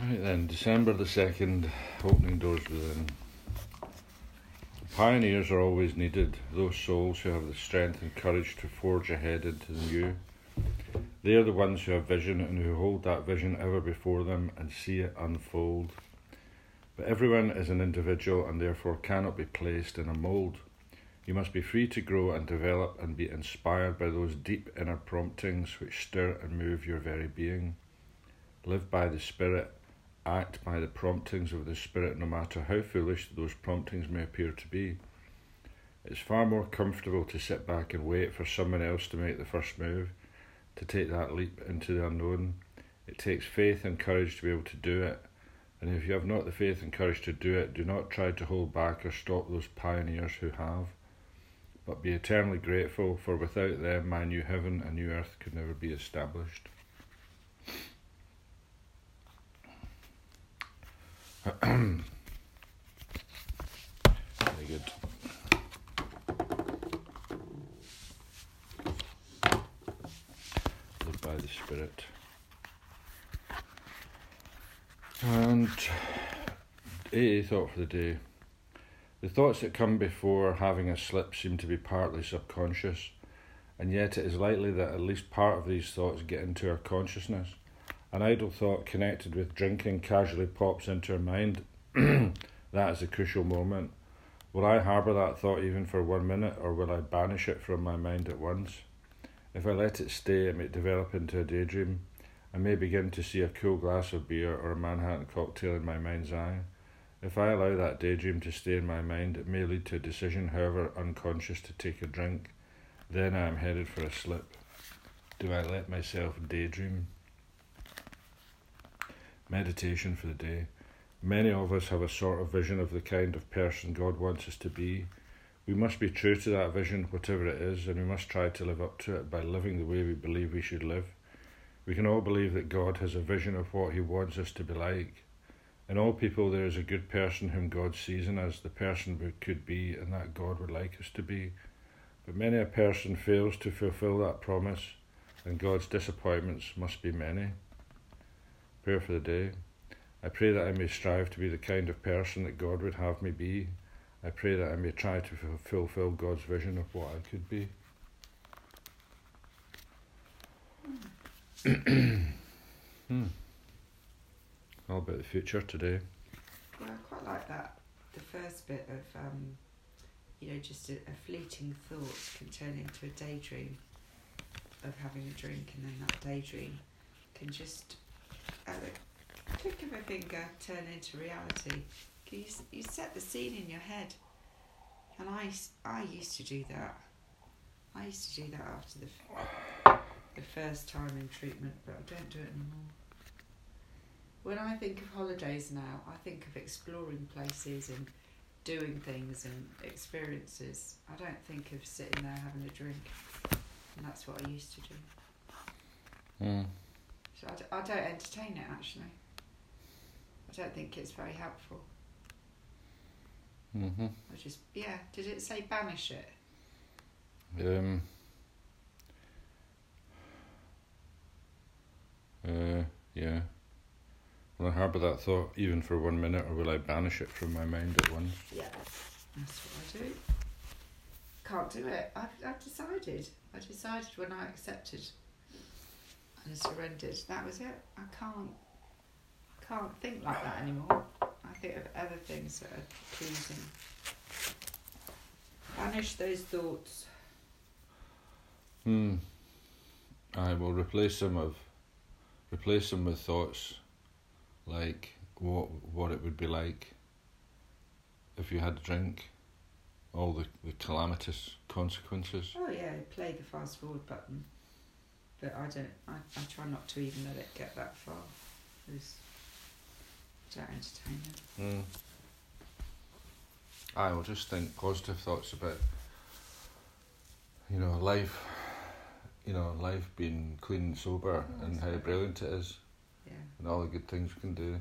Right then, December the 2nd, opening doors within. Pioneers are always needed, those souls who have the strength and courage to forge ahead into the new. They are the ones who have vision and who hold that vision ever before them and see it unfold. But everyone is an individual and therefore cannot be placed in a mould. You must be free to grow and develop and be inspired by those deep inner promptings which stir and move your very being. Live by the Spirit act by the promptings of the Spirit, no matter how foolish those promptings may appear to be. It's far more comfortable to sit back and wait for someone else to make the first move, to take that leap into the unknown. It takes faith and courage to be able to do it. And if you have not the faith and courage to do it, do not try to hold back or stop those pioneers who have. But be eternally grateful, for without them, my new heaven and new earth could never be established. Very good. Live by the Spirit. And AA thought for the day. The thoughts that come before having a slip seem to be partly subconscious, and yet it is likely that at least part of these thoughts get into our consciousness. An idle thought connected with drinking casually pops into her mind. that is a crucial moment. Will I harbour that thought even for one minute, or will I banish it from my mind at once? If I let it stay, it may develop into a daydream. I may begin to see a cool glass of beer or a Manhattan cocktail in my mind's eye. If I allow that daydream to stay in my mind, it may lead to a decision, however unconscious, to take a drink. Then I am headed for a slip. Do I let myself daydream? Meditation for the day. Many of us have a sort of vision of the kind of person God wants us to be. We must be true to that vision, whatever it is, and we must try to live up to it by living the way we believe we should live. We can all believe that God has a vision of what He wants us to be like. In all people, there is a good person whom God sees in us, the person we could be, and that God would like us to be. But many a person fails to fulfill that promise, and God's disappointments must be many. Prayer for the day. I pray that I may strive to be the kind of person that God would have me be. I pray that I may try to fulfill God's vision of what I could be. hmm. All about the future today. Well, I quite like that. The first bit of, um, you know, just a, a fleeting thought can turn into a daydream of having a drink, and then that daydream can just at the click of a finger turn into reality. You, you set the scene in your head. And I, I used to do that. I used to do that after the, the first time in treatment, but I don't do it anymore. When I think of holidays now, I think of exploring places and doing things and experiences. I don't think of sitting there having a drink. And that's what I used to do. Mm. So I d- I don't entertain it actually. I don't think it's very helpful. Mm-hmm. I just yeah. Did it say banish it? Um. Uh, yeah. Will I harbour that thought even for one minute, or will I banish it from my mind at once? Yeah. That's what I do. Can't do it. I've, I've decided. I decided when I accepted and surrendered. That was it. I can't. I can't think like that anymore. I think of other things that are pleasing. Banish those thoughts. Hmm. I will replace them of replace them with thoughts like what what it would be like if you had a drink, all the, the calamitous consequences. Oh yeah, play the fast forward button. But I don't. I, I try not to even let it get that far. Because I don't entertain it. Mm. I will just think positive thoughts about you know life, you know life being clean and sober Oh, and how right. brilliant it is Yeah. and all the good things we can do.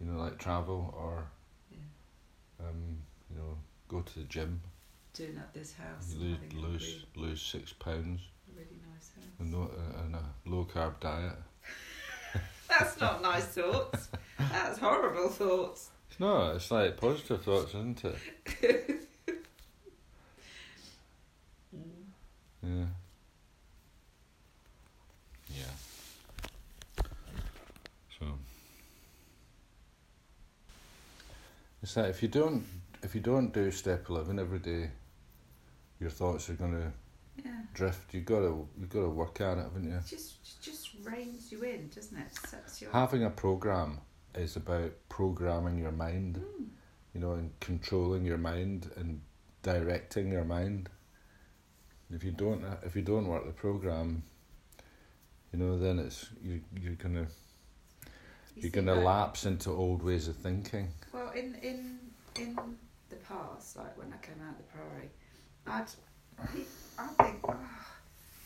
You know, like travel or Yeah. um, you know go to the gym, Doing up this house. you and lose having a lose really, lose six pounds really nice house. and no uh, and a low carb diet. That's not nice thoughts. That's horrible thoughts. No, it's like positive thoughts, isn't it? Yeah. Yeah. So it's like if you don't if you don't do step eleven every day, your thoughts are gonna Yeah. drift. You gotta you gotta work at it, haven't you? It just it just reins you in, doesn't it? Sets your Having a program is about programming your mind, Mm. you know, and controlling your mind and directing your mind. If you don't, if you don't work the program, you know, then it's you you're gonna You you're gonna that- lapse into old ways of thinking. Well, in in in the past, like when I came out of the priory, I'd I think, oh,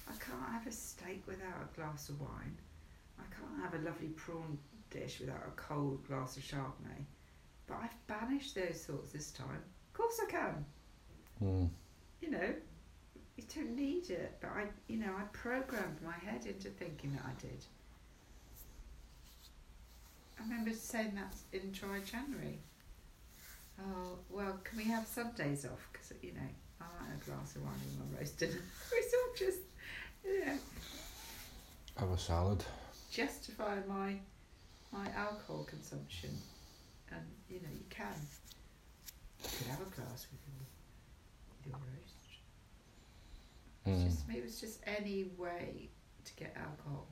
I can't have a steak without a glass of wine. I can't have a lovely prawn dish without a cold glass of Chardonnay. But I've banished those thoughts this time. Of course I can. Mm. You know, you don't need it. But I, you know, I programmed my head into thinking that I did. I remember saying that in Dry January. Oh, well, can we have some days off? Because, you know, I like a glass of wine with my roast dinner. it's all just, you know, Have a salad. justify my my alcohol consumption. And, you know, you can. You could have a glass with your, with your roast. It's Mm. just, it was just any way to get alcohol.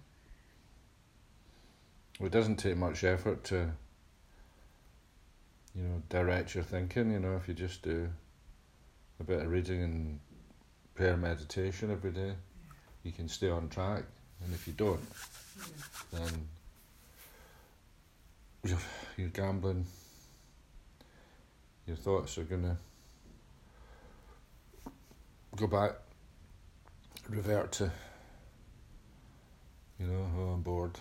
It doesn't take much effort to, you know, direct your thinking. You know, if you just do a bit of reading and prayer meditation every day, you can stay on track. And if you don't, Yeah. then you're, you're gambling. Your thoughts are gonna go back, revert to, you know, oh, I'm bored.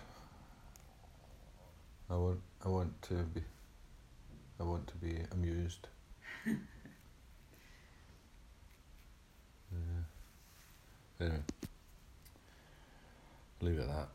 I want, I want to be, I want to be amused. yeah. Anyway, leave it at that.